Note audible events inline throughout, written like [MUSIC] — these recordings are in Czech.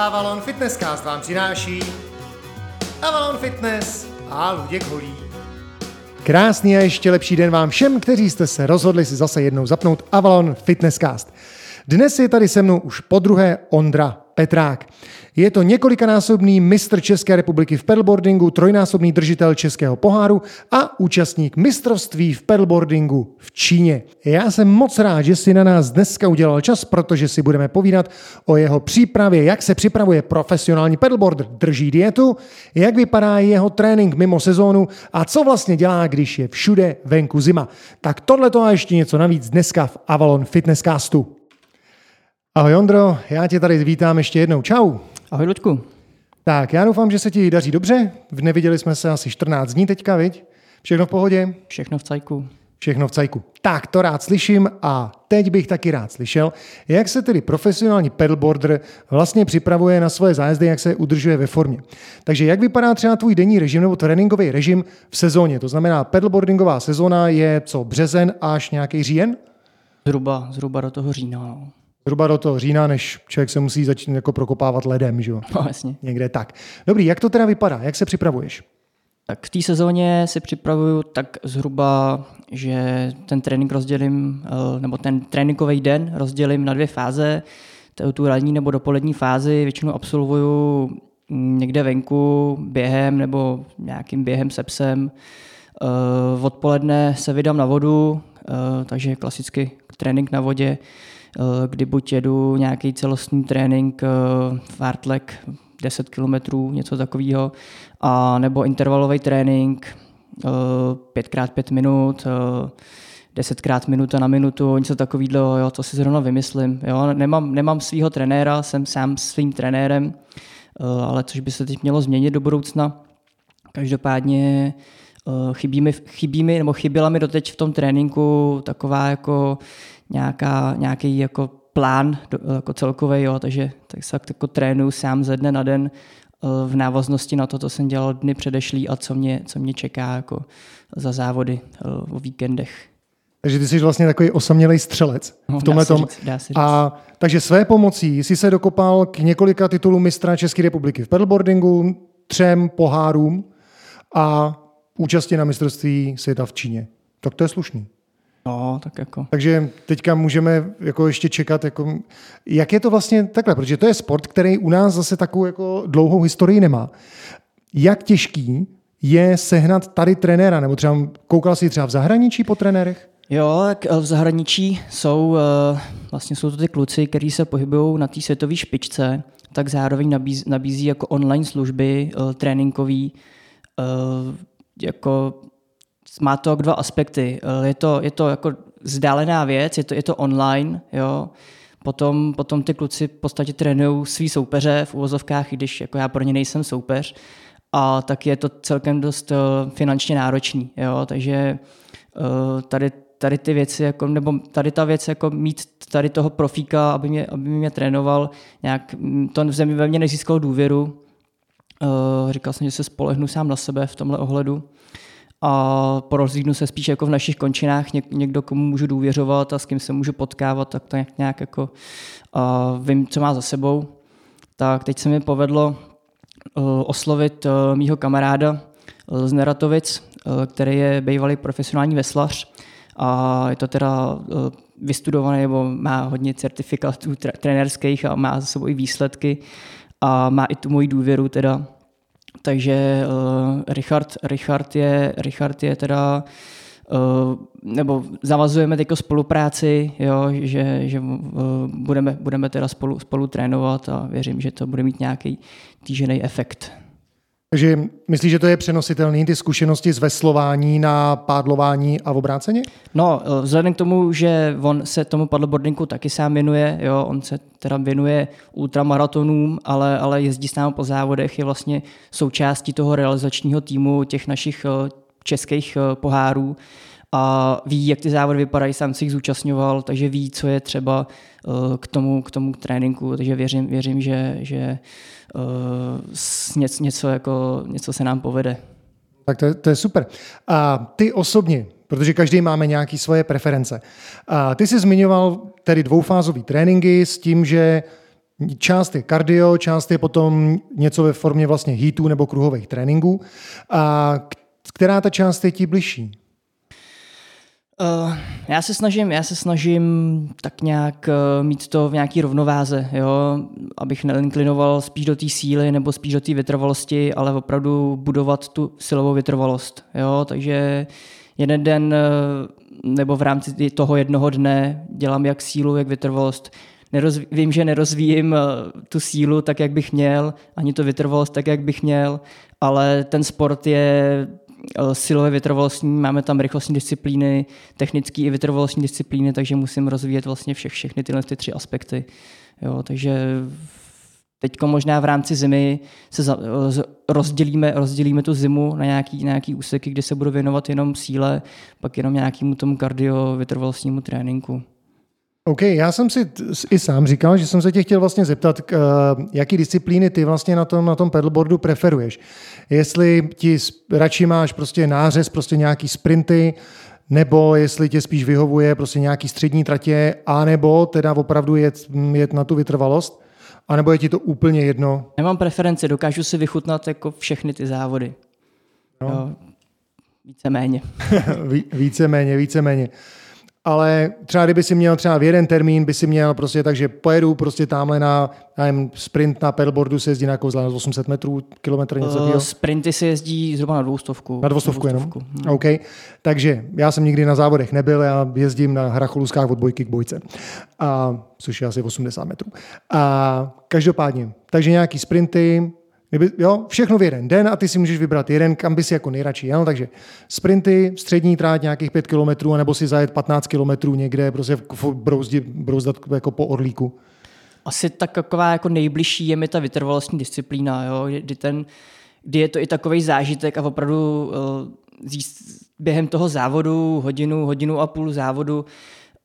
Avalon Fitnesscast vám přináší Avalon Fitness a Luděk Holí. Krásný a ještě lepší den vám všem, kteří jste se rozhodli si zase jednou zapnout Avalon Fitnesscast. Dnes je tady se mnou už po druhé Ondra Petrák. Je to několikanásobný mistr České republiky v pedalboardingu, trojnásobný držitel Českého poháru a účastník mistrovství v pedalboardingu v Číně. Já jsem moc rád, že si na nás dneska udělal čas, protože si budeme povídat o jeho přípravě, jak se připravuje profesionální pedalboarder, drží dietu, jak vypadá jeho trénink mimo sezónu a co vlastně dělá, když je všude venku zima. Tak tohle to a ještě něco navíc dneska v Avalon Fitnesscastu. Ahoj Ondro, já tě tady vítám ještě jednou. Čau. Ahoj Luďku. Tak, já doufám, že se ti daří dobře. Neviděli jsme se asi 14 dní teďka, viď? Všechno v pohodě? Všechno v cajku. Všechno v cajku. Tak, to rád slyším a teď bych taky rád slyšel, jak se tedy profesionální pedalboarder vlastně připravuje na svoje zájezdy, jak se udržuje ve formě. Takže jak vypadá třeba tvůj denní režim nebo tréninkový režim v sezóně? To znamená, pedalboardingová sezóna je co, březen až nějaký říjen? Zhruba, zhruba do toho října. No. Zhruba do toho října, než člověk se musí začít jako prokopávat ledem, že jo? No, jasně. Někde tak. Dobrý, jak to teda vypadá? Jak se připravuješ? Tak v té sezóně si připravuju tak zhruba, že ten trénink rozdělím, eh, nebo ten tréninkový den rozdělím na dvě fáze. Tu ranní nebo dopolední fázi většinou absolvuju někde venku během nebo nějakým během se psem. Eh, odpoledne se vydám na vodu, eh, takže klasicky trénink na vodě kdy buď jedu nějaký celostní trénink, eh, fartlek 10 km, něco takového, a nebo intervalový trénink 5x5 eh, minut, 10krát minuta na minutu, něco takového, jo, to si zrovna vymyslím. Jo. Nemám, nemám svého trenéra, jsem sám svým trenérem, ale což by se teď mělo změnit do budoucna. Každopádně chybí mi, chybí mi, nebo chyběla mi doteď v tom tréninku taková jako nějaká, nějaký jako plán jako celkový, jo, takže tak se jako trénuju sám ze dne na den eh, v návaznosti na to, co jsem dělal dny předešlý a co mě, co mě čeká jako za závody eh, o víkendech. Takže ty jsi vlastně takový osamělý střelec no, v tomhle tom. A takže své pomocí jsi se dokopal k několika titulům mistra České republiky v pedalboardingu, třem pohárům a účasti na mistrovství světa v Číně. Tak to je slušný. No, tak jako. Takže teďka můžeme jako ještě čekat, jako, jak je to vlastně takhle, protože to je sport, který u nás zase takovou jako dlouhou historii nemá. Jak těžký je sehnat tady trenéra, nebo třeba koukal jsi třeba v zahraničí po trenérech? Jo, tak eh, v zahraničí jsou, eh, vlastně jsou to ty kluci, kteří se pohybují na té světové špičce, tak zároveň nabízí, nabízí jako online služby uh, tréninkový, jako má to dva aspekty. Eh, je to, je to jako vzdálená věc, je to, je to online, jo. Potom, potom ty kluci v podstatě trénují svý soupeře v úvozovkách, i když jako já pro ně nejsem soupeř. A tak je to celkem dost uh, finančně náročný, jo. Takže uh, tady, tady ty věci, jako, nebo tady ta věc, jako mít tady toho profíka, aby mě, aby mě trénoval, nějak mm, to v zemi ve mně nezískalo důvěru. Říkal jsem, že se spolehnu sám na sebe v tomhle ohledu a porozlídnu se spíš jako v našich končinách něk, někdo, komu můžu důvěřovat a s kým se můžu potkávat, tak to nějak, nějak jako uh, vím, co má za sebou. Tak teď se mi povedlo uh, oslovit uh, mýho kamaráda uh, z Neratovic, uh, který je bývalý profesionální veslař. A je to teda uh, vystudovaný nebo má hodně certifikátů trenérských a má za sebou i výsledky. A má i tu moji důvěru teda takže uh, Richard, Richard, je, Richard je teda Uh, nebo zavazujeme teď spolupráci, jo, že, že uh, budeme, budeme teda spolu, spolu trénovat a věřím, že to bude mít nějaký týžený efekt. Takže myslíš, že to je přenositelný, ty zkušenosti z veslování na pádlování a v obráceně? No, eh, vzhledem k tomu, že on se tomu paddleboardingu taky sám věnuje, jo, on se teda věnuje ultramaratonům, ale, ale jezdí s námi po závodech, je vlastně součástí toho realizačního týmu těch našich eh, českých eh, pohárů a ví, jak ty závody vypadají, sám si jich zúčastňoval, takže ví, co je třeba k tomu, k tomu tréninku, takže věřím, věřím že, že uh, něco, něco, jako, něco se nám povede. Tak to je, to je super. A ty osobně, protože každý máme nějaké svoje preference. A ty jsi zmiňoval tedy dvoufázový tréninky s tím, že část je kardio, část je potom něco ve formě vlastně heatů nebo kruhových tréninků. A která ta část je ti bližší? Uh, já se snažím, já se snažím tak nějak uh, mít to v nějaký rovnováze, jo, abych neinklinoval spíš do té síly nebo spíš do té vytrvalosti, ale opravdu budovat tu silovou vytrvalost, jo, takže jeden den uh, nebo v rámci toho jednoho dne dělám jak sílu, jak vytrvalost. Vím, že nerozvíjím tu sílu tak, jak bych měl, ani to vytrvalost tak, jak bych měl, ale ten sport je Eh, silové vytrvalostní, máme tam rychlostní disciplíny, technické i vytrvalostní disciplíny, takže musím rozvíjet vlastně vše, všechny tyhle ty tři aspekty. Jo, takže teď možná v rámci zimy se za, eh, rozdělíme, rozdělíme tu zimu na nějaký, nějaký úseky, kde se budu věnovat jenom síle, pak jenom nějakému tomu kardio vytrvalostnímu tréninku. OK, já jsem si i sám říkal, že jsem se tě chtěl vlastně zeptat, k, uh, jaký disciplíny ty vlastně na tom, na tom pedalboardu preferuješ. Jestli ti radši máš prostě nářez, prostě nějaký sprinty, nebo jestli tě spíš vyhovuje prostě nějaký střední tratě, anebo teda opravdu jet, jet na tu vytrvalost, anebo je ti to úplně jedno? Nemám preferenci, dokážu si vychutnat jako všechny ty závody. No. Jo, víceméně. [LAUGHS] víceméně, víceméně ale třeba kdyby si měl třeba v jeden termín, by si měl prostě tak, že pojedu prostě tamhle na nevím, sprint na pedalboardu se jezdí na na 800 metrů, kilometr, něco takového? Uh, sprinty se jezdí zhruba na dvoustovku. Na dvoustovku, na dvoustovku jenom? Hmm. OK. Takže já jsem nikdy na závodech nebyl, já jezdím na hracholuskách od bojky k bojce, a, což je asi 80 metrů. A každopádně, takže nějaký sprinty, Kdyby, jo, všechno v jeden den a ty si můžeš vybrat jeden, kam by si jako nejradši jel. Takže sprinty, střední tráť nějakých 5 km, nebo si zajet 15 km někde, prostě brouzdi, brouzdat jako po orlíku. Asi tak taková jako nejbližší je mi ta vytrvalostní disciplína, jo, kdy, ten, kdy je to i takový zážitek a opravdu uh, během toho závodu, hodinu, hodinu a půl závodu,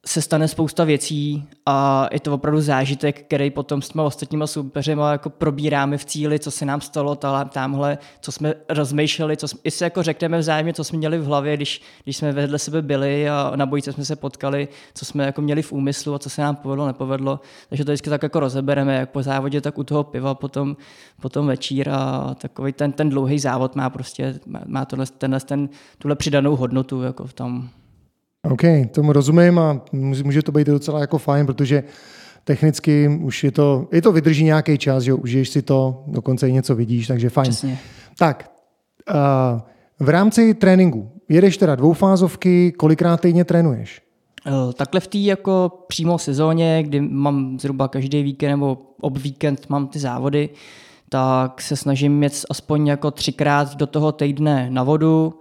se stane spousta věcí a je to opravdu zážitek, který potom s těma ostatníma soupeřema jako probíráme v cíli, co se nám stalo tamhle, co jsme rozmýšleli, co jsme, i se jako řekneme vzájemně, co jsme měli v hlavě, když, když jsme vedle sebe byli a na bojice jsme se potkali, co jsme jako měli v úmyslu a co se nám povedlo, nepovedlo. Takže to vždycky tak jako rozebereme, jak po závodě, tak u toho piva potom, potom večír a takový ten, ten dlouhý závod má prostě, má tohle, tenhle, ten, tuhle přidanou hodnotu jako v tom. OK, tomu rozumím a může to být docela jako fajn, protože technicky už je to, je to vydrží nějaký čas, že užiješ si to, dokonce i něco vidíš, takže fajn. Přesně. Tak, uh, v rámci tréninku jedeš teda dvoufázovky, kolikrát týdně trénuješ? Eh, takhle v té jako přímo sezóně, kdy mám zhruba každý víkend nebo ob víkend mám ty závody, tak se snažím jet aspoň jako třikrát do toho týdne na vodu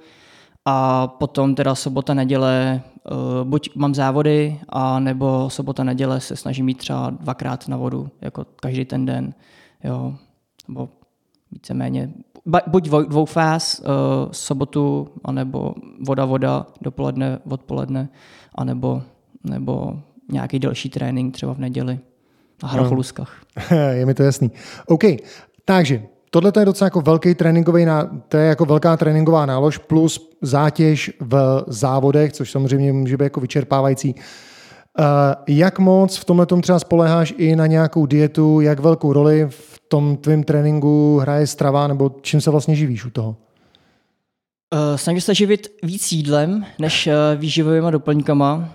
a potom teda sobota, neděle uh, buď mám závody, a nebo sobota, neděle se snažím mít třeba dvakrát na vodu, jako každý ten den, jo, nebo víceméně, buď dvou fáz, uh, sobotu, anebo voda, voda, dopoledne, odpoledne, anebo nebo nějaký další trénink třeba v neděli na Hracholuskách. [LAUGHS] Je mi to jasný. OK, takže Tohle je docela jako velký tréninkový, to je jako velká tréninková nálož plus zátěž v závodech, což samozřejmě může být jako vyčerpávající. Uh, jak moc v tomhle třeba spoleháš i na nějakou dietu, jak velkou roli v tom tvém tréninku hraje strava, nebo čím se vlastně živíš u toho? Uh, snažím se živit víc jídlem, než uh, výživovými doplňkama.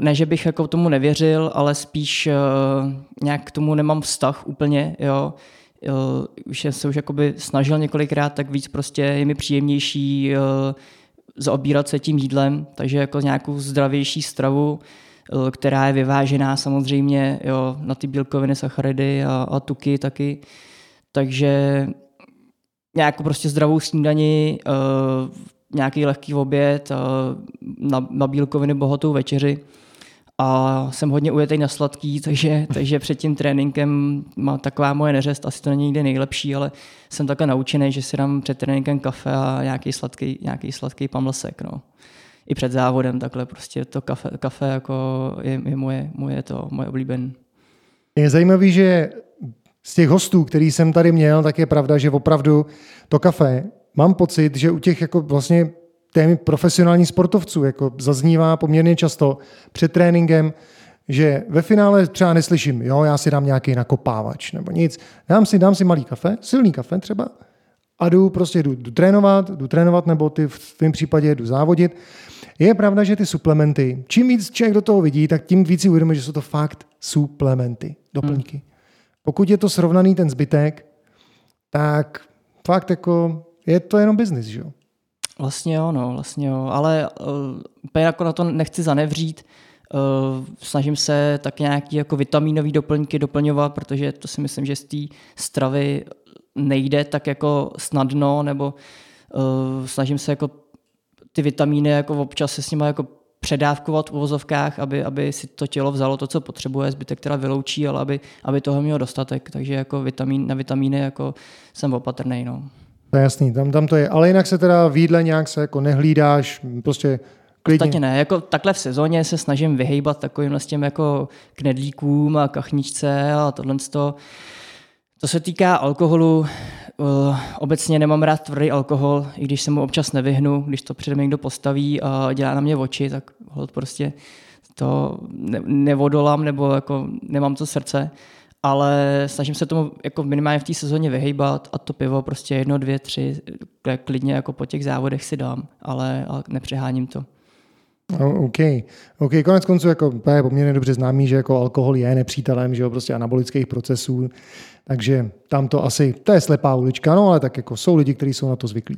Ne, že bych jako tomu nevěřil, ale spíš nějak k tomu nemám vztah úplně, jo už jsem se už jakoby snažil několikrát, tak víc prostě je mi příjemnější zaobírat se tím jídlem, takže jako nějakou zdravější stravu, která je vyvážená samozřejmě jo, na ty bílkoviny, sacharidy a, a tuky taky. Takže nějakou prostě zdravou snídani, nějaký lehký oběd, na, na bílkoviny bohatou večeři a jsem hodně ujetý na sladký, takže, takže před tím tréninkem má taková moje neřest, asi to není nikdy nejlepší, ale jsem takhle naučený, že si dám před tréninkem kafe a nějaký sladký, nějaký sladký pamlsek. No. I před závodem takhle prostě to kafe, kafe jako je, je moje, moje, to, moje oblíbené. Je zajímavý, že z těch hostů, který jsem tady měl, tak je pravda, že opravdu to kafe, mám pocit, že u těch jako vlastně témy profesionálních sportovců jako zaznívá poměrně často před tréninkem, že ve finále třeba neslyším, jo, já si dám nějaký nakopávač nebo nic. Dám si, dám si malý kafe, silný kafe třeba a jdu prostě jdu, jdu trénovat, jdu trénovat nebo ty v tvém případě jdu závodit. Je pravda, že ty suplementy, čím víc člověk do toho vidí, tak tím víc si uvědomí, že jsou to fakt suplementy, doplňky. Hmm. Pokud je to srovnaný ten zbytek, tak fakt jako je to jenom biznis, že jo? Vlastně jo, no, vlastně jo, ale uh, úplně jako na to nechci zanevřít, uh, snažím se tak nějaký jako vitamínový doplňky doplňovat, protože to si myslím, že z té stravy nejde tak jako snadno, nebo uh, snažím se jako ty vitamíny jako občas se s nimi jako předávkovat v uvozovkách, aby, aby si to tělo vzalo to, co potřebuje, zbytek teda vyloučí, ale aby, aby toho mělo dostatek. Takže jako vitamin, na vitamíny jako jsem opatrný. No. To je jasný, tam, tam to je. Ale jinak se teda v jídle nějak se jako nehlídáš, prostě klidně. Podstatě ne, jako takhle v sezóně se snažím vyhejbat takovým s těm jako knedlíkům a kachničce a tohle. To se týká alkoholu, uh, obecně nemám rád tvrdý alkohol, i když se mu občas nevyhnu, když to přede mě někdo postaví a dělá na mě oči, tak hold prostě to ne- nevodolám nebo jako nemám to srdce ale snažím se tomu jako minimálně v té sezóně vyhejbat a to pivo prostě jedno, dvě, tři, klidně jako po těch závodech si dám, ale, ale nepřeháním to. OK. OK, konec konců jako je poměrně dobře známý, že jako alkohol je nepřítelem, že jo, prostě anabolických procesů, takže tam to asi, to je slepá ulička, no ale tak jako jsou lidi, kteří jsou na to zvyklí.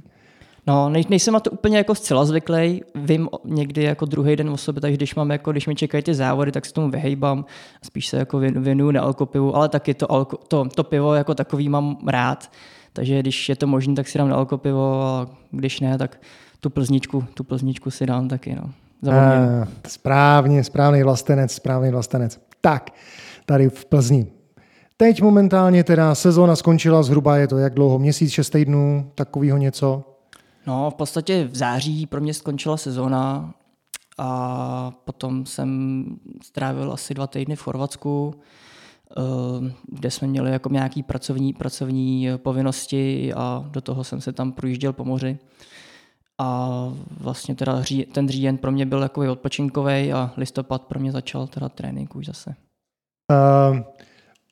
No, nej, nejsem na to úplně jako zcela zvyklý. Vím někdy jako druhý den o sobě, takže když mám jako, když mi čekají ty závody, tak se tomu vyhejbám. Spíš se jako věnuju na alkopivu, ale taky to, alko, to, to, pivo jako takový mám rád. Takže když je to možné, tak si dám na alkopivo a když ne, tak tu plzničku, tu plzničku si dám taky. No. A, správně, správný vlastenec, správný vlastenec. Tak, tady v Plzni. Teď momentálně teda sezóna skončila zhruba, je to jak dlouho? Měsíc, šest týdnů, takového něco? No, v podstatě v září pro mě skončila sezóna a potom jsem strávil asi dva týdny v Chorvatsku, eh, kde jsme měli jako nějaký pracovní, pracovní povinnosti a do toho jsem se tam projížděl po moři. A vlastně teda ten říjen pro mě byl takový odpočinkový a listopad pro mě začal teda trénink už zase. Uh,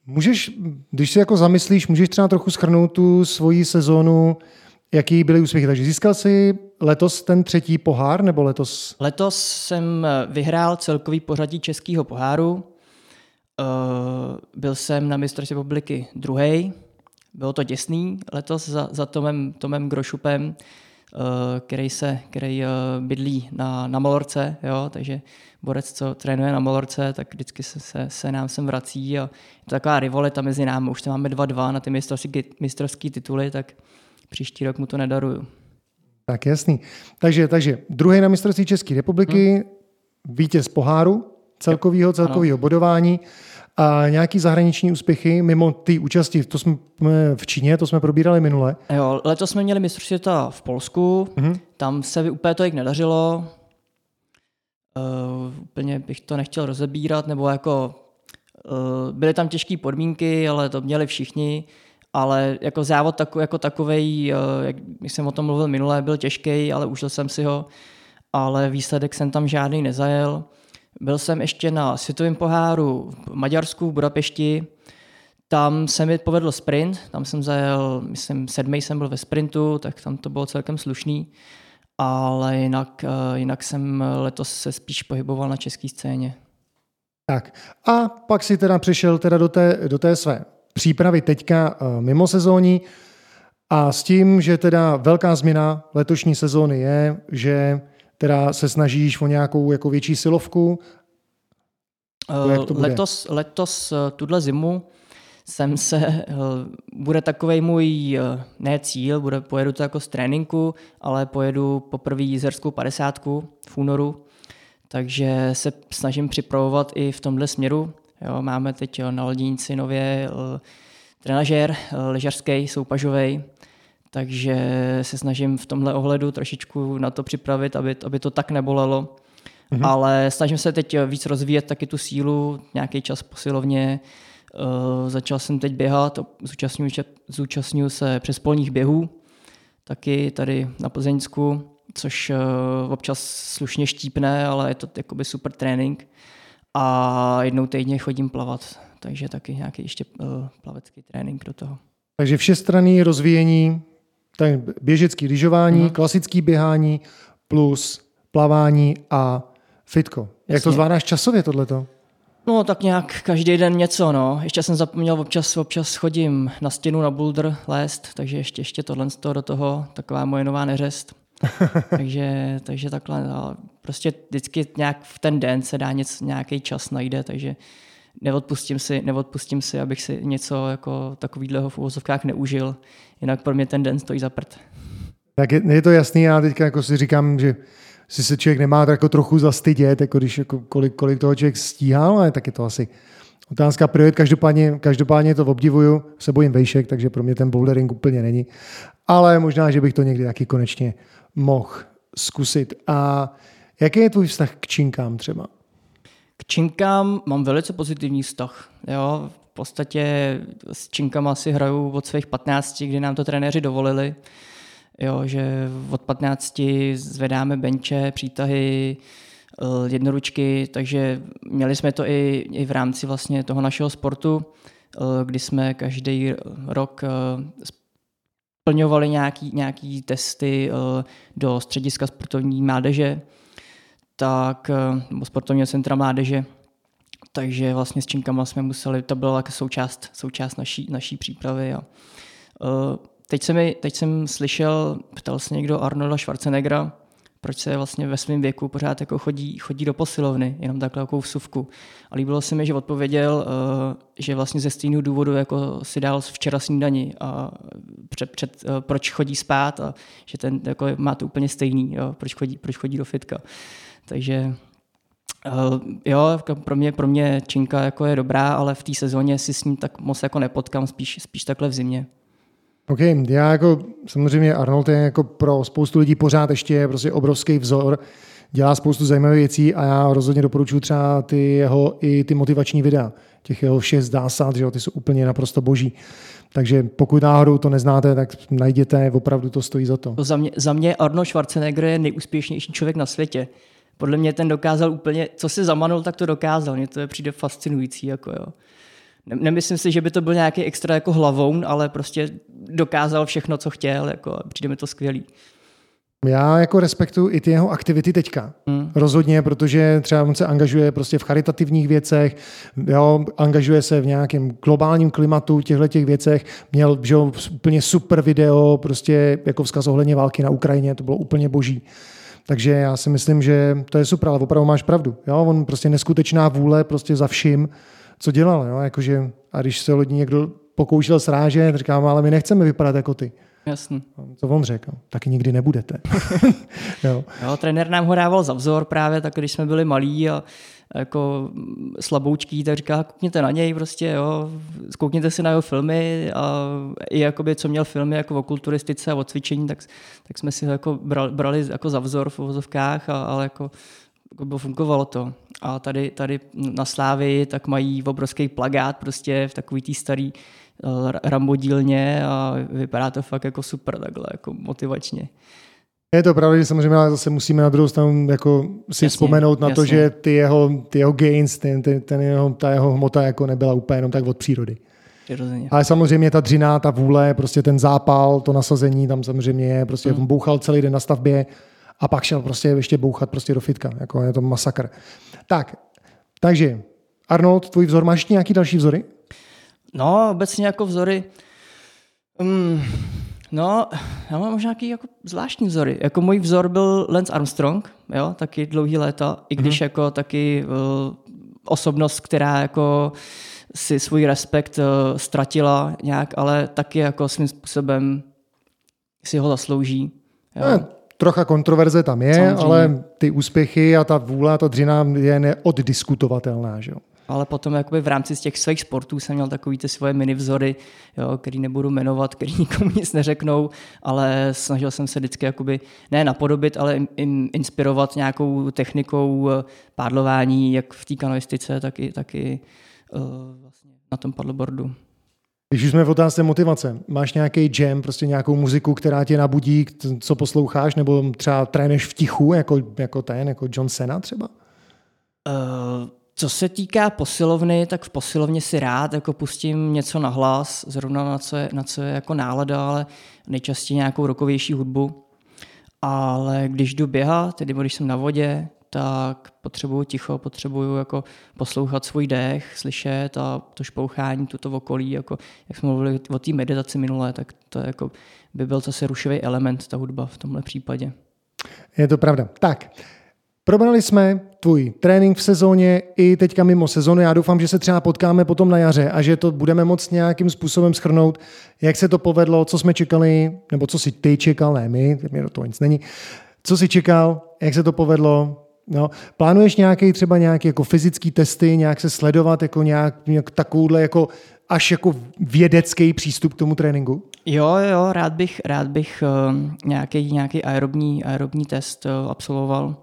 můžeš, když si jako zamyslíš, můžeš třeba trochu schrnout tu svoji sezónu Jaký byly úspěchy? Takže získal jsi letos ten třetí pohár, nebo letos? Letos jsem eh, vyhrál celkový pořadí českého poháru. Eh, byl jsem na mistrovství republiky druhý. Bylo to děsný letos za, za Tomem, Tomem Grošupem, eh, který, se, který bydlí na, na Malorce, jo, takže borec, co trénuje na Malorce, tak vždycky se, se, se nám sem vrací a je to taková rivalita mezi námi. Už máme 2-2 na ty mistrovské tituly, tak příští rok mu to nedaruju. Tak jasný. Takže, takže druhý na mistrovství České republiky, hmm. vítěz poháru, celkového celkového bodování a nějaký zahraniční úspěchy mimo ty účasti, to jsme v Číně, to jsme probírali minule. Jo, letos jsme měli mistrovství v Polsku, hmm. tam se úplně tolik nedařilo, uh, úplně bych to nechtěl rozebírat, nebo jako uh, byly tam těžké podmínky, ale to měli všichni ale jako závod takový, jako takovej, eh, jak jsem o tom mluvil minule, byl těžký, ale užil jsem si ho, ale výsledek jsem tam žádný nezajel. Byl jsem ještě na světovém poháru v Maďarsku, v Budapešti, tam se mi povedl sprint, tam jsem zajel, myslím, sedmý jsem byl ve sprintu, tak tam to bylo celkem slušný, ale jinak, eh, jinak jsem letos se spíš pohyboval na české scéně. Tak. A pak si teda přišel teda do té, do té své přípravy teďka eh, mimo sezóní a s tím, že teda velká změna letošní sezóny je, že teda se snažíš o nějakou jako větší silovku. Jak to bude? Letos, letos eh, tuhle zimu jsem se, eh, bude takový můj, ne cíl, bude, pojedu to jako z tréninku, ale pojedu poprvé jízerskou padesátku v únoru, takže se snažím připravovat i v tomhle směru, Jo, máme teď na Lednici nově uh, trenažér uh, lyžařský, soupažový, takže se snažím v tomhle ohledu trošičku na to připravit, aby, aby to tak nebolelo. Mm-hmm. Ale snažím se teď víc rozvíjet taky tu sílu, nějaký čas posilovně. Uh, začal jsem teď běhat, zúčastňuji, zúčastňuji se přespolních běhů, taky tady na Plzeňsku, což uh, občas slušně štípne, ale je to jakoby super trénink a jednou týdně chodím plavat, takže taky nějaký ještě uh, plavecký trénink do toho. Takže všestranný rozvíjení, tak běžecký lyžování, mm-hmm. klasický běhání plus plavání a fitko. Jasně. Jak to zvládáš časově tohleto? No tak nějak každý den něco, no. Ještě jsem zapomněl, občas, občas chodím na stěnu na boulder lézt, takže ještě, ještě tohle z toho do toho, taková moje nová neřest. [LAUGHS] takže, takže takhle, no, prostě vždycky nějak v ten den se dá něco, nějaký čas najde, takže neodpustím si, neodpustím si, abych si něco jako takovýhleho v uvozovkách neužil, jinak pro mě ten den stojí za prd. Tak je, je to jasný, já teďka jako si říkám, že si se člověk nemá tak jako trochu zastydět, jako když jako kolik, kolik toho člověk stíhá, ale tak je to asi otázka priorit. Každopádně, každopádně to obdivuju, se bojím vejšek, takže pro mě ten bouldering úplně není. Ale možná, že bych to někdy taky konečně mohl zkusit. A jaký je tvůj vztah k činkám třeba? K činkám mám velice pozitivní vztah. Jo? V podstatě s činkama si hraju od svých 15, kdy nám to trenéři dovolili. Jo, že od 15 zvedáme benče, přítahy, jednoručky, takže měli jsme to i, i v rámci vlastně toho našeho sportu, eh, kdy jsme každý rok eh, splňovali nějaký, nějaký testy do střediska sportovní mládeže, tak, nebo sportovního centra mládeže, takže vlastně s činkama jsme museli, to byla jako součást, součást naší, naší přípravy. A, Teď, se mi, teď jsem slyšel, ptal se někdo Arnolda Schwarzeneggera, proč se vlastně ve svém věku pořád jako chodí, chodí do posilovny, jenom takhle jako vsuvku. A líbilo se mi, že odpověděl, uh, že vlastně ze stejného důvodu jako si dal včera snídani a před, před, uh, proč chodí spát a že ten jako má to úplně stejný, jo, proč, chodí, proč chodí do fitka. Takže Uh, jo, jako pro mě, pro mě činka jako je dobrá, ale v té sezóně si s ním tak moc jako nepotkám, spíš, spíš takhle v zimě. OK, já jako samozřejmě Arnold je jako pro spoustu lidí pořád ještě prostě obrovský vzor, dělá spoustu zajímavých věcí a já rozhodně doporučuji třeba ty jeho i ty motivační videa. Těch jeho šest zásad, že jo, ty jsou úplně naprosto boží. Takže pokud náhodou to neznáte, tak najděte, opravdu to stojí za to. Za mě, za mě Arnold Schwarzenegger je nejúspěšnější člověk na světě. Podle mě ten dokázal úplně, co si zamanul, tak to dokázal. Mně to je přijde fascinující. Jako jo nemyslím si, že by to byl nějaký extra jako hlavoun, ale prostě dokázal všechno, co chtěl, jako přijde mi to skvělý. Já jako respektuju i ty jeho aktivity teďka. Hmm. Rozhodně, protože třeba on se angažuje prostě v charitativních věcech, jo, angažuje se v nějakém globálním klimatu, těchto těch věcech. Měl že jo, úplně super video, prostě jako vzkaz ohledně války na Ukrajině, to bylo úplně boží. Takže já si myslím, že to je super, ale opravdu máš pravdu. Jo? On prostě neskutečná vůle prostě za vším co dělal. Jo? Jakože, a když se lidi někdo pokoušel srážet, říkám, ale my nechceme vypadat jako ty. Jasně. Co on řekl? Taky nikdy nebudete. [LAUGHS] jo. jo. trenér nám ho dával za vzor právě, tak když jsme byli malí a jako slaboučký, tak říká, koukněte na něj prostě, jo, koukněte si na jeho filmy a i jakoby, co měl filmy jako o kulturistice a o cvičení, tak, tak jsme si ho jako brali, brali jako za vzor v vozovkách, a, ale jako jako fungovalo to. A tady, tady na Slávy tak mají obrovský plagát prostě v takový tý starý uh, rambodílně a vypadá to fakt jako super takhle, jako motivačně. Je to pravda, že samozřejmě ale zase musíme na druhou stranu jako si jasně, vzpomenout na jasně. to, že ty jeho, ty jeho gains, ten, ten, ten jeho, ta jeho hmota jako nebyla úplně jenom tak od přírody. Přirozeně. Ale samozřejmě ta dřina, ta vůle, prostě ten zápal, to nasazení tam samozřejmě je, prostě hmm. on bouchal celý den na stavbě, a pak šel prostě ještě bouchat prostě do fitka. Jako je to masakr. Tak, takže Arnold, tvůj vzor, máš nějaký další vzory? No, obecně jako vzory, um, no, já mám možná nějaký jako zvláštní vzory. Jako můj vzor byl Lance Armstrong, jo, taky dlouhý léta, i když mm-hmm. jako taky uh, osobnost, která jako si svůj respekt uh, ztratila nějak, ale taky jako svým způsobem si ho zaslouží. Jo. Ne, trocha kontroverze tam je, Samozřejmě. ale ty úspěchy a ta vůle a ta dřina je neoddiskutovatelná. Že jo? ale potom jakoby v rámci z těch svých sportů jsem měl takový ty svoje mini vzory, jo, který nebudu jmenovat, který [LAUGHS] nikomu nic neřeknou, ale snažil jsem se vždycky jakoby ne napodobit, ale in, inspirovat nějakou technikou eh, pádlování, jak v té kanoistice, tak i, tak i uh, vlastně na tom paddleboardu. Když už jsme v otázce motivace, máš nějaký jam, prostě nějakou muziku, která tě nabudí, co posloucháš, nebo třeba tréneš v tichu, jako, jako ten, jako John Cena třeba? Uh, Co se týká posilovny, tak v posilovně si rád jako pustím něco na hlas, zrovna na co je, na co je jako nálada, ale nejčastěji nějakou rokovější hudbu. Ale když jdu běhat, tedy když jsem na vodě, tak potřebuju ticho, potřebuju jako poslouchat svůj dech, slyšet a to špouchání, tuto okolí, jako jak jsme mluvili o té meditaci minulé, tak to jako by byl zase rušivý element, ta hudba v tomhle případě. Je to pravda. Tak, Probrali jsme tvůj trénink v sezóně i teďka mimo sezónu. Já doufám, že se třeba potkáme potom na jaře a že to budeme moct nějakým způsobem schrnout, jak se to povedlo, co jsme čekali, nebo co si ty čekal, ne my, mě do toho nic není. Co si čekal, jak se to povedlo, No, plánuješ nějaký třeba nějaký jako fyzický testy, nějak se sledovat jako nějak, nějak takovouhle jako až jako vědecký přístup k tomu tréninku? Jo, jo, rád bych, rád bych uh, nějaký, nějaký aerobní, aerobní test uh, absolvoval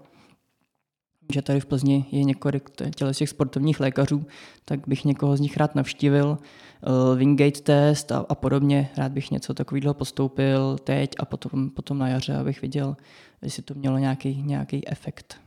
že tady v Plzni je několik těch sportovních lékařů, tak bych někoho z nich rád navštívil. Uh, Wingate test a, a podobně. Rád bych něco takového postoupil teď a potom, potom na jaře, abych viděl, jestli to mělo nějaký, nějaký efekt.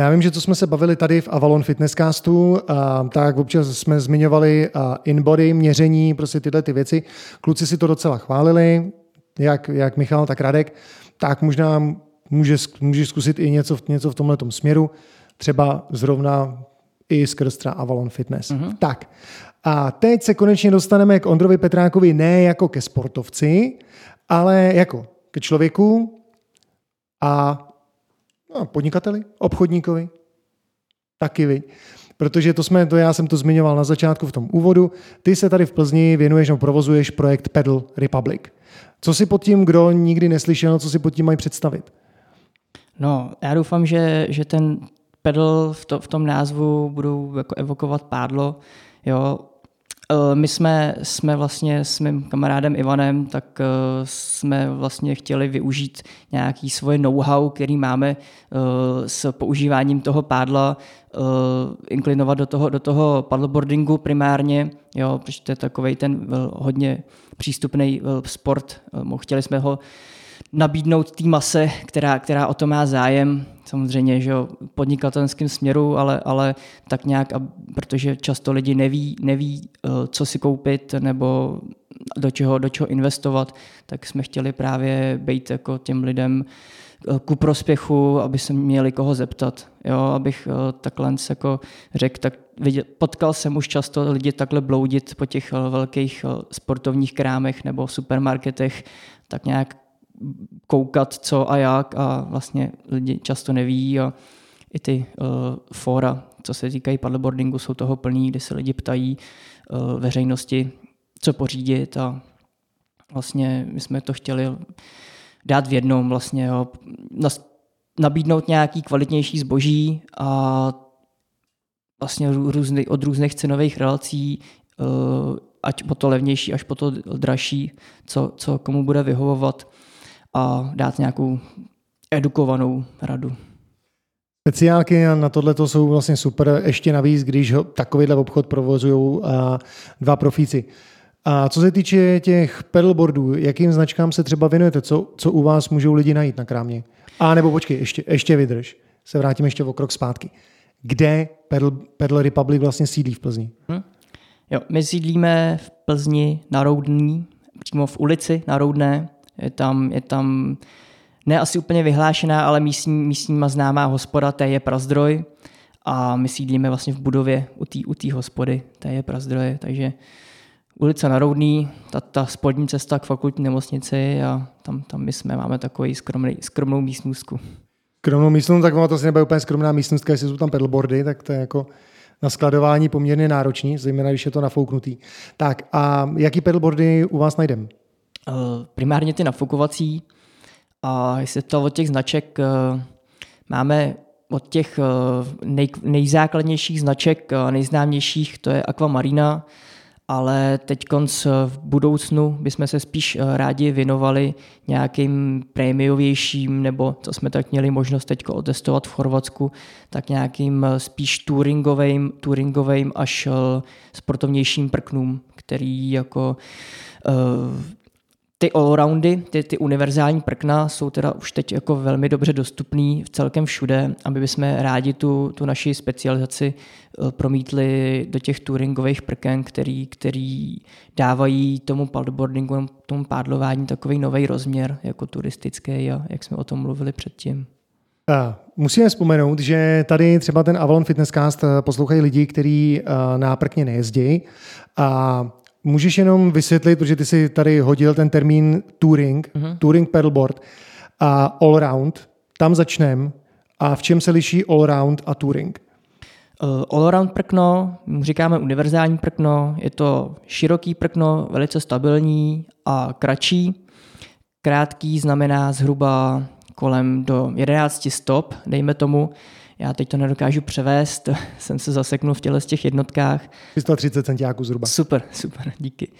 Já vím, že to jsme se bavili tady v Avalon Fitnesscastu, a tak občas jsme zmiňovali InBody, měření, prostě tyhle ty věci. Kluci si to docela chválili, jak, jak Michal, tak Radek. Tak možná můžeš, můžeš zkusit i něco, něco v tomhle směru, třeba zrovna i skrz třeba Avalon Fitness. Mm-hmm. Tak, a teď se konečně dostaneme k Ondrovi Petrákovi ne jako ke sportovci, ale jako ke člověku a no, podnikateli, obchodníkovi, taky vy. Protože to jsme, to já jsem to zmiňoval na začátku v tom úvodu, ty se tady v Plzni věnuješ nebo provozuješ projekt Pedal Republic. Co si pod tím, kdo nikdy neslyšel, co si pod tím mají představit? No, já doufám, že, že ten pedal v, to, v tom názvu budou jako evokovat pádlo. Jo. E, my jsme, jsme vlastně s mým kamarádem Ivanem, tak e, jsme vlastně chtěli využít nějaký svoje know-how, který máme e, s používáním toho pádla, inklinovat do toho, do toho paddleboardingu primárně, jo, protože to je takový ten hodně přístupný sport. Chtěli jsme ho nabídnout té mase, která, která o to má zájem, samozřejmě, že jo, podnikatelským směru, ale, ale tak nějak, protože často lidi neví, neví, eh, co si koupit nebo do čeho, do čeho investovat, tak jsme chtěli právě být jako těm lidem eh, ku prospěchu, aby se měli koho zeptat. Jo, abych eh, takhle jako řekl, tak viděl, potkal jsem už často lidi takhle bloudit po těch velkých sportovních krámech nebo supermarketech, tak nějak koukat, co a jak a vlastně lidi často neví a i ty uh, fora, co se týkají paddleboardingu, jsou toho plný, kdy se lidi ptají uh, veřejnosti, co pořídit a vlastně my jsme to chtěli dát v jednom vlastně, jo, nabídnout nějaký kvalitnější zboží a vlastně různý, od různých cenových relací, uh, ať po to levnější, až po to dražší, co, co komu bude vyhovovat a dát nějakou edukovanou radu. Speciálky na tohle jsou vlastně super, ještě navíc, když ho takovýhle obchod provozují dva profíci. A co se týče těch pedalboardů, jakým značkám se třeba věnujete? Co, co u vás můžou lidi najít na krámě? A nebo počkej, ještě, ještě vydrž. Se vrátím ještě o krok zpátky. Kde Pedal, Pedal Republic vlastně sídlí v Plzni? Hm? Jo, my sídlíme v Plzni na Roudní, přímo v ulici na Roudné. Je tam, je tam ne asi úplně vyhlášená, ale místní, místníma známá hospoda, to je Prazdroj a my sídlíme vlastně v budově u té u hospody, to je Prazdroje, takže ulice Narodný, ta, ta spodní cesta k fakultní nemocnici a tam, tam my jsme, máme takový skromný, skromnou místnostku. Skromnou místnost, tak to asi nebude úplně skromná místnost, jestli jsou tam pedalboardy, tak to je jako na skladování poměrně náročný, zejména když je to nafouknutý. Tak a jaký pedalboardy u vás najdeme? Eh, primárně ty nafukovací. A jestli to od těch značek eh, máme od těch eh, nej, nejzákladnějších značek, nejznámějších, to je Aquamarina, ale teď v budoucnu bychom se spíš rádi věnovali nějakým prémiovějším, nebo co jsme tak měli možnost teď otestovat v Chorvatsku, tak nějakým spíš touringovým, touringovým až sportovnějším prknům, který jako ty allroundy, ty, ty univerzální prkna jsou teda už teď jako velmi dobře dostupný v celkem všude, aby bychom rádi tu, tu naši specializaci eh, promítli do těch touringových prken, který, který dávají tomu paddleboardingu, tomu pádlování takový nový rozměr jako turistický a jak jsme o tom mluvili předtím. Musíme vzpomenout, že tady třeba ten Avalon Fitnesscast eh, poslouchají lidi, kteří eh, na prkně nejezdí a Můžeš jenom vysvětlit, protože ty si tady hodil ten termín touring, uh-huh. touring paddleboard a all-round. Tam začneme. A v čem se liší all-round a touring? Uh, all-around prkno, říkáme univerzální prkno, je to široký prkno, velice stabilní a kratší. Krátký znamená zhruba kolem do 11 stop, dejme tomu. Já teď to nedokážu převést, [LAUGHS] jsem se zaseknul v těle z těch jednotkách. 330 centiáků zhruba. Super, [LAUGHS] super, díky.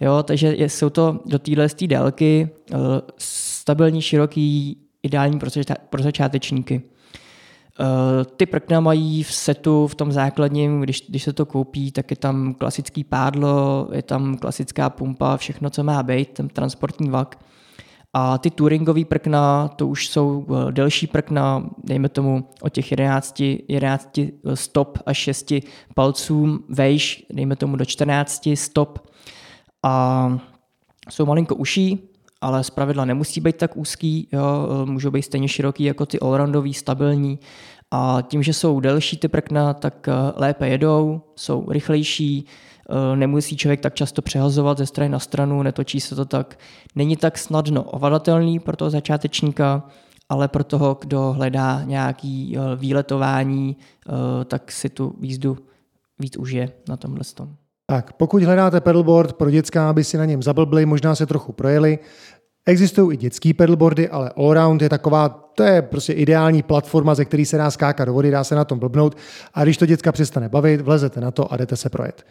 Jo, takže jsou to do téhle délky uh, stabilní, široký, ideální pro, začátečníky. Uh, ty prkna mají v setu, v tom základním, když, když se to koupí, tak je tam klasický pádlo, je tam klasická pumpa, všechno, co má být, ten transportní vak. A ty touringové prkna, to už jsou eh, delší prkna, dejme tomu od těch 11, 11 stop až 6 palců vejš, dejme tomu do 14 stop. A jsou malinko uší, ale zpravidla nemusí být tak úzký, jo, eh, můžou být stejně široký jako ty allroundový, stabilní. A tím, že jsou delší ty prkna, tak eh, lépe jedou, jsou rychlejší, Eh, nemusí člověk tak často přehazovat ze strany na stranu, netočí se to tak. Není tak snadno ovladatelný pro toho začátečníka, ale pro toho, kdo hledá nějaký eh, výletování, tak si tu výzdu víc užije na tomhle tom. Tak, pokud hledáte pedalboard pro dětská, aby si na něm zablbli, možná se trochu projeli, Existují i dětský pedalboardy, ale allround je taková, to je prostě ideální platforma, ze který se dá skákat do vody, dá se na tom blbnout a když to děcka přestane bavit, vlezete na to a jdete se projet.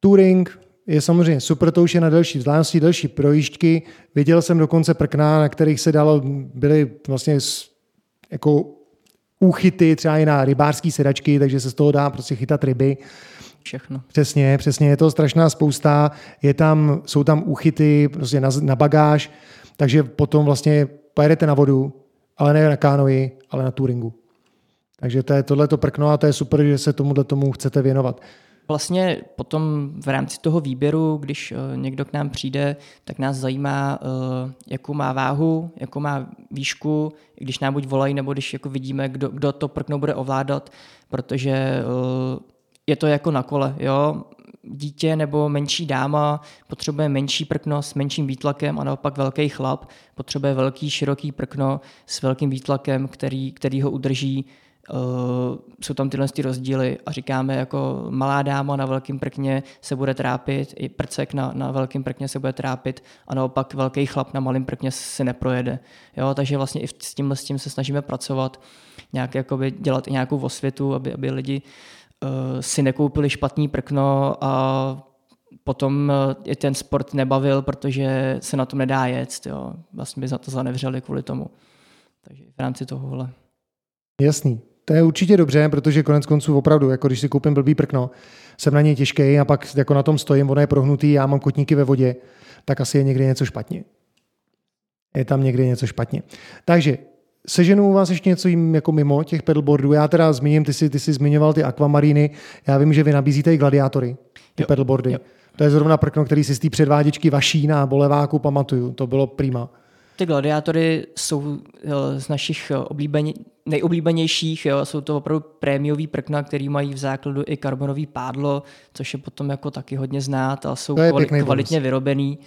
Touring je samozřejmě super, to už je na delší vzdálenosti, delší projížďky. Viděl jsem dokonce prkna, na kterých se dalo, byly vlastně jako úchyty třeba i na rybářské sedačky, takže se z toho dá prostě chytat ryby. Všechno. Přesně, přesně, je to strašná spousta. Je tam, jsou tam úchyty prostě na, na bagáž, takže potom vlastně pojedete na vodu, ale ne na kánoji, ale na touringu. Takže to je tohleto prkno a to je super, že se tomuhle tomu chcete věnovat. Vlastně potom v rámci toho výběru, když eh, někdo k nám přijde, tak nás zajímá, eh, jakou má váhu, jakou má výšku, když nám buď volají, nebo když jako vidíme, kdo, kdo to prkno bude ovládat, protože eh, je to jako na kole. Jo? Dítě nebo menší dáma potřebuje menší prkno s menším výtlakem a naopak velký chlap potřebuje velký, široký prkno s velkým výtlakem, který, který ho udrží Uh, jsou tam tyhle ty rozdíly a říkáme, jako malá dáma na velkém prkně se bude trápit, i prcek na, na velkém prkně se bude trápit a naopak velký chlap na malém prkně si neprojede. Jo, takže vlastně i s tímhle s tím se snažíme pracovat, nějak jakoby dělat i nějakou osvětu, aby, aby lidi si nekoupili špatný prkno a potom je ten sport nebavil, protože se na tom nedá jet. Jo. Vlastně by za to zanevřeli kvůli tomu. Takže v rámci tohohle. Jasný. To je určitě dobře, protože konec konců opravdu, jako když si koupím blbý prkno, jsem na něj těžký a pak jako na tom stojím, ono je prohnutý, já mám kotníky ve vodě, tak asi je někde něco špatně. Je tam někde něco špatně. Takže seženu u vás ještě něco jim jako mimo těch pedalboardů. Já teda zmíním, ty jsi, ty jsi zmiňoval ty akvamaríny. Já vím, že vy nabízíte i gladiátory, ty jo, pedalboardy. Jo. To je zrovna prkno, který si z té předváděčky vaší na boleváku pamatuju. To bylo prima. Ty gladiátory jsou z našich oblíbeně, nejoblíbenějších, jo, jsou to opravdu prémiový prkna, který mají v základu i karbonový pádlo, což je potom jako taky hodně znát a jsou kvali, kvalitně bonus. vyrobený,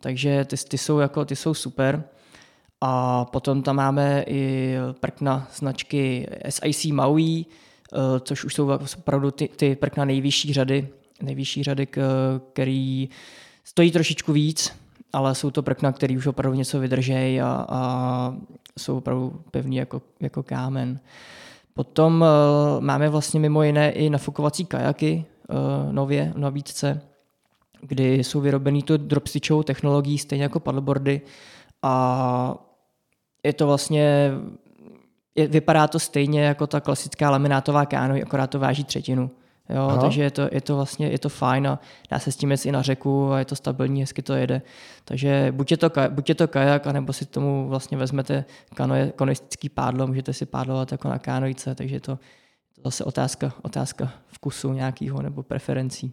takže ty, ty, jsou jako, ty jsou super. A potom tam máme i prkna značky SIC Maui, eh, což už jsou opravdu ty, ty prkna nejvyšší řady, nejvyšší řady, který stojí trošičku víc, ale jsou to prkna, které už opravdu něco vydržejí a, a jsou opravdu pevný jako, jako kámen. Potom uh, máme vlastně mimo jiné i nafukovací kajaky uh, nově v nabídce, kdy jsou vyrobený tu dropstitchovou technologií, stejně jako paddleboardy a je to vlastně, je, vypadá to stejně jako ta klasická laminátová káno, akorát to váží třetinu. Jo, takže je to, je to vlastně je to fajn a dá se s tím jet i na řeku a je to stabilní, hezky to jede. Takže buď je to, buď je to kajak, anebo si tomu vlastně vezmete kanoje, kanoistický pádlo, můžete si pádlovat jako na kánojce, takže je to, to zase otázka, otázka vkusu nějakého nebo preferencí.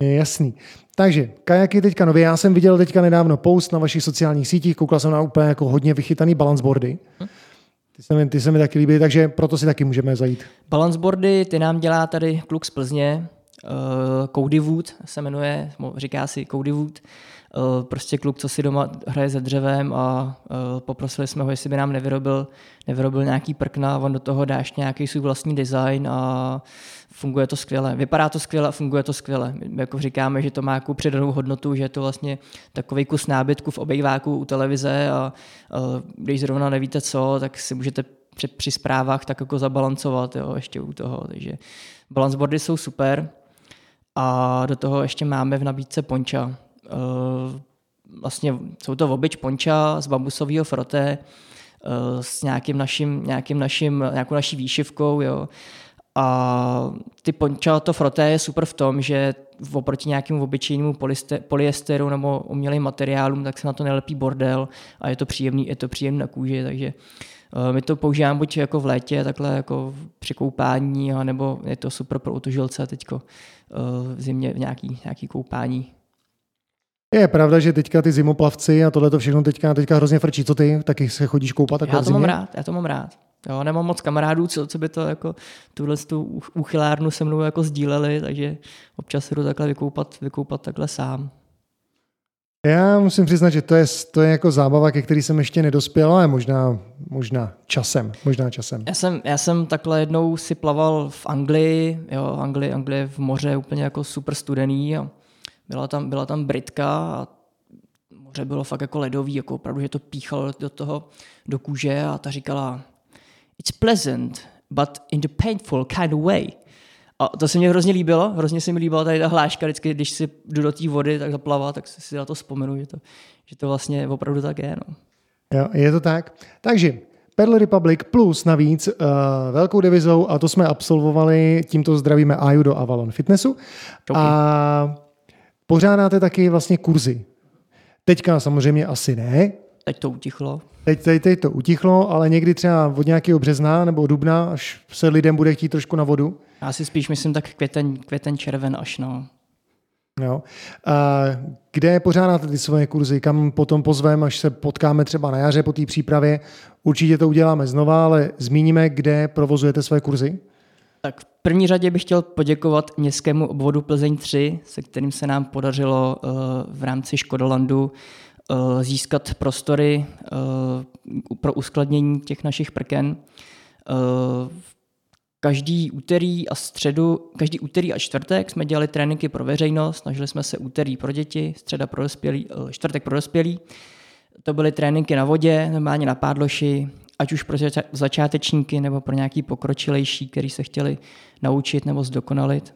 Jasný. Takže kajaky teďka nově. Já jsem viděl teďka nedávno post na vašich sociálních sítích, koukal jsem na úplně jako hodně vychytaný balanceboardy. Hm? Ty se, mi, ty se mi taky líbí, takže proto si taky můžeme zajít. Balanceboardy, ty nám dělá tady kluk z Plzně, uh, Cody Wood se jmenuje, říká si Cody Wood. Uh, prostě kluk, co si doma hraje se dřevem a uh, poprosili jsme ho, jestli by nám nevyrobil, nevyrobil nějaký prkna, on do toho dáš nějaký svůj vlastní design a funguje to skvěle. Vypadá to skvěle a funguje to skvěle. My jako říkáme, že to má jako přidanou hodnotu, že je to vlastně takový kus nábytku v obejváku u televize a, a když zrovna nevíte co, tak si můžete při, při zprávách tak jako zabalancovat jo, ještě u toho. Takže balanceboardy jsou super a do toho ještě máme v nabídce ponča. E, vlastně jsou to obyč ponča z bambusového froté e, s nějakým naším, nějakým naším, nějakou naší výšivkou, jo. A ty pončato froté je super v tom, že oproti nějakému obyčejnému polyesteru nebo umělým materiálům, tak se na to nelepí bordel a je to příjemný, je to příjemný na kůži, takže uh, my to používáme buď jako v létě, takhle jako při koupání, nebo je to super pro utužilce teďko v zimě v nějaký, nějaký koupání. Je pravda, že teďka ty zimoplavci a tohle to všechno teďka, teďka hrozně frčí. Co ty? Taky se chodíš koupat? Já to mám rád, já to mám rád. Jo, nemám moc kamarádů, co, co by to jako tuhle tu úchylárnu se mnou jako sdíleli, takže občas se jdu takhle vykoupat, vykoupat takhle sám. Já musím přiznat, že to je, to je jako zábava, ke který jsem ještě nedospěl, ale možná, možná časem. Možná časem. Já jsem, já jsem takhle jednou si plaval v Anglii, jo, Anglii, Anglii v moře úplně jako super studený a byla tam, byla tam Britka a moře bylo fakt jako ledový, jako opravdu, že to píchalo do toho, do kůže a ta říkala, it's pleasant, but in the painful kind of way. A to se mi hrozně líbilo, hrozně se mi líbila tady ta hláška, vždycky, když si jdu do té vody, tak zaplava, tak si na to vzpomenu, že to, že to vlastně opravdu tak je. No. Jo, je to tak. Takže Pedal Republic plus navíc uh, velkou devizou a to jsme absolvovali, tímto zdravíme Aju do Avalon Fitnessu. Okay. A pořádáte taky vlastně kurzy. Teďka samozřejmě asi ne. Teď to utichlo. Teď, teď, teď to utichlo, ale někdy třeba od nějakého března nebo dubna, až se lidem bude chtít trošku na vodu. Já si spíš myslím tak květen, květen červen až no. Jo. A kde pořádáte ty svoje kurzy? Kam potom pozveme, až se potkáme třeba na jaře po té přípravě? Určitě to uděláme znova, ale zmíníme, kde provozujete své kurzy? Tak v první řadě bych chtěl poděkovat městskému obvodu Plzeň 3, se kterým se nám podařilo uh, v rámci Škodolandu uh, získat prostory uh, pro uskladnění těch našich prken. Každý úterý a středu, každý úterý a čtvrtek jsme dělali tréninky pro veřejnost, snažili jsme se úterý pro děti, středa pro dospělí, čtvrtek pro dospělí. To byly tréninky na vodě, normálně na pádloši, ať už pro začátečníky nebo pro nějaký pokročilejší, který se chtěli naučit nebo zdokonalit.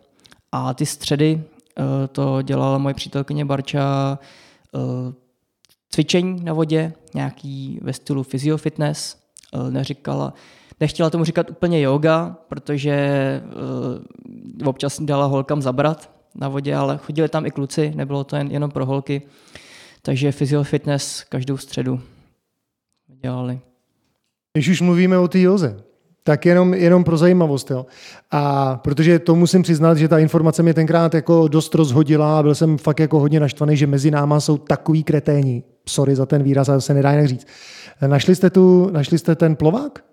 A ty středy to dělala moje přítelkyně Barča cvičení na vodě, nějaký ve stylu physiofitness, eh, neříkala, nechtěla tomu říkat úplně yoga, protože občas dala holkám zabrat na vodě, ale chodili tam i kluci, nebylo to jen, jenom pro holky, takže physiofitness každou středu dělali. Když už mluvíme o té joze, tak jenom, jenom pro zajímavost. Jo. A protože to musím přiznat, že ta informace mě tenkrát jako dost rozhodila a byl jsem fakt jako hodně naštvaný, že mezi náma jsou takový kreténi. Sorry za ten výraz, ale se nedá jinak říct. Našli jste, tu, našli jste ten plovák?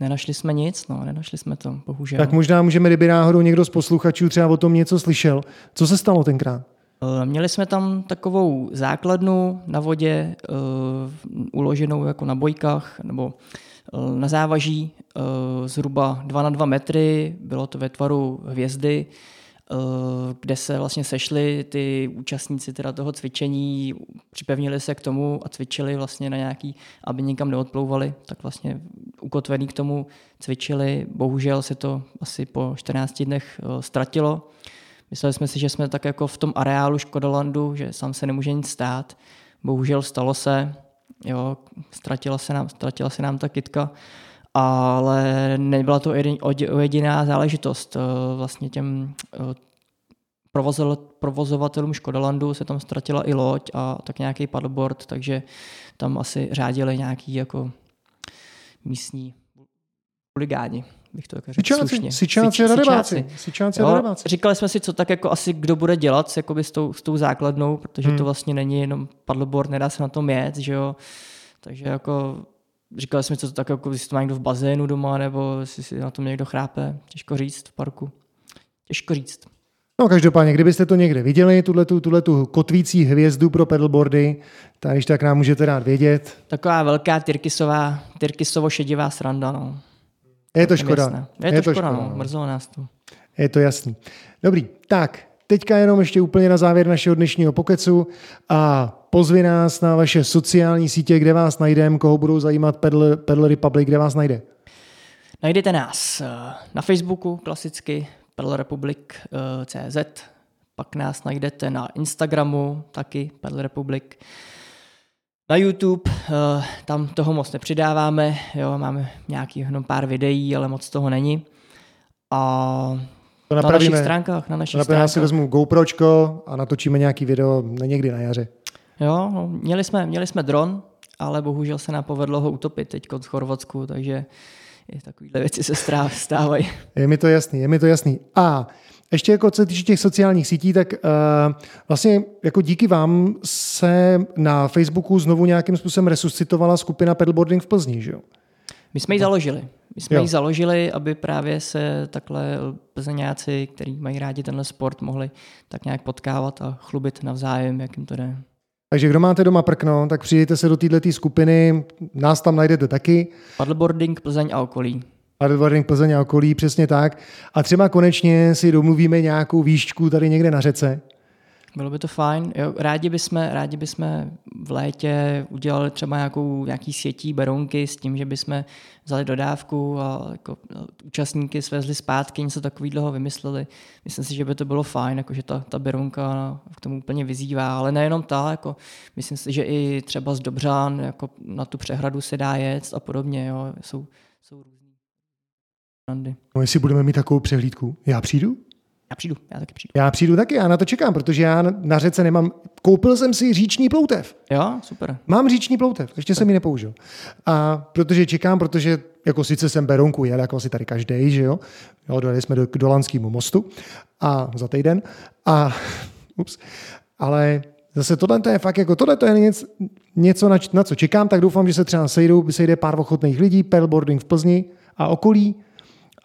Nenašli jsme nic, no, nenašli jsme to, bohužel. Tak možná můžeme, kdyby náhodou někdo z posluchačů třeba o tom něco slyšel. Co se stalo tenkrát? Eh, měli jsme tam takovou základnu na vodě, uh, uloženou jako na bojkách, nebo na závaží, uh, zhruba 2 na 2 metry, bylo to ve tvaru hvězdy, Eh, kde se vlastně sešli ty účastníci teda toho cvičení, připevnili se k tomu a cvičili vlastně na nějaký, aby nikam neodplouvali, tak vlastně ukotvený k tomu cvičili. Bohužel se to asi po 14 dnech eh, ztratilo. Mysleli jsme si, že jsme tak jako v tom areálu Škodolandu, že sám se nemůže nic stát. Bohužel stalo se, jo, ztratila se nám, ztratila se nám ta kitka ale nebyla to jediná záležitost. Vlastně těm provozovatelům Škodalandu se tam ztratila i loď a tak nějaký paddleboard, takže tam asi řádili nějaký jako místní huligáni bych to jako řekl Sičáci, slušně. Sičáci a darebáci. Sičáci darebáci. Říkali jsme si, co tak jako asi kdo bude dělat jakoby s, tou, s tou základnou, protože hmm. to vlastně není jenom paddleboard, nedá se na tom jet, že jo. Takže jako říkali jsme, co to tak jako, jestli to má někdo v bazénu doma, nebo jestli si na tom někdo chrápe. Těžko říct v parku. Těžko říct. No každopádně, kdybyste to někde viděli, tuhle tu kotvící hvězdu pro pedalboardy, tak když tak nám můžete rád vědět. Taková velká tyrkisová, tyrkisovo-šedivá sranda, no. Je to škoda. Je, je to, to škoda, škoda, no. Mrzelo nás to. Je to jasný. Dobrý, tak, teďka jenom ještě úplně na závěr našeho dnešního pokecu a pozvi nás na vaše sociální sítě, kde vás najdeme, koho budou zajímat Pedal, Pedal Republic, kde vás najde. Najdete nás eh, na Facebooku klasicky Republic eh, CZ, pak nás najdete na Instagramu taky Pedal Republic, na YouTube, eh, tam toho moc nepřidáváme, jo, máme nějaký jenom pár videí, ale moc toho není. A to na našich stránkách, na našich stránkách. Já si vezmu GoPročko a natočíme nějaký video někdy na jaře. Jo, no, měli, jsme, měli jsme dron, ale bohužel se nám povedlo ho utopit teď v Chorvatsku, takže takovéhle věci se stávají. Je mi to jasný, je mi to jasný. A ještě jako co se týče těch sociálních sítí, tak uh, vlastně jako díky vám se na Facebooku znovu nějakým způsobem resuscitovala skupina Pedalboarding v Plzni, že jo? My jsme ji založili. My jsme jo. ji založili, aby právě se takhle plzeňáci, kteří mají rádi tenhle sport, mohli tak nějak potkávat a chlubit navzájem, jak jim to jde. Takže kdo máte doma prkno, tak přijďte se do této skupiny, nás tam najdete taky. Paddleboarding Plzeň a okolí. Paddleboarding Plzeň a okolí, přesně tak. A třeba konečně si domluvíme nějakou výšku tady někde na řece. Bylo by to fajn. Jo, rádi, bychom, rádi bychom v létě udělali třeba nějakou, nějaký sětí berounky s tím, že bychom vzali dodávku a jako, účastníky svezli zpátky, něco takového vymysleli. Myslím si, že by to bylo fajn, jako, že ta, ta berounka k tomu úplně vyzývá, ale nejenom ta, jako, myslím si, že i třeba z Dobřán jako na tu přehradu se dá jet a podobně. Jo. Jsou, jsou Andy. No jestli budeme mít takovou přehlídku, já přijdu? Já přijdu, já taky přijdu. Já přijdu taky, já na to čekám, protože já na řece nemám, koupil jsem si říční ploutev. Jo, super. Mám říční ploutev, ještě tak. jsem ji nepoužil. A protože čekám, protože jako sice jsem Beronku jel, jako asi tady každý, že jo, jo dojeli jsme do, k Dolanskému mostu a za týden a [LAUGHS] ups, ale zase tohle to je fakt jako, tohle to je něco, něco na, na co čekám, tak doufám, že se třeba sejdou, sejde pár ochotných lidí, paddleboarding v Plzni a okolí,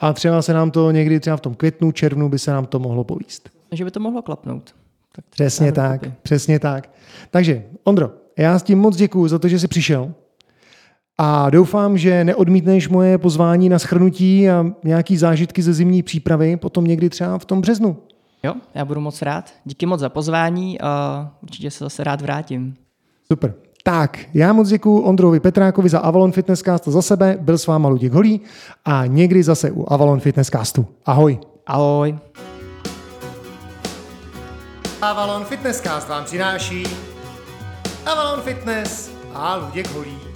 a třeba se nám to někdy třeba v tom květnu, červnu by se nám to mohlo povíst. Že by to mohlo klapnout. Tak přesně tak, kopy. přesně tak. Takže, Ondro, já s tím moc děkuji za to, že jsi přišel. A doufám, že neodmítneš moje pozvání na schrnutí a nějaký zážitky ze zimní přípravy potom někdy třeba v tom březnu. Jo, já budu moc rád. Díky moc za pozvání a určitě se zase rád vrátím. Super. Tak, já moc děkuji Ondrovi Petrákovi za Avalon Fitnesscast za sebe, byl s váma Luděk Holý a někdy zase u Avalon Fitnesscastu. Ahoj. Ahoj. Avalon Fitnesscast vám přináší Avalon Fitness a Luděk Holý.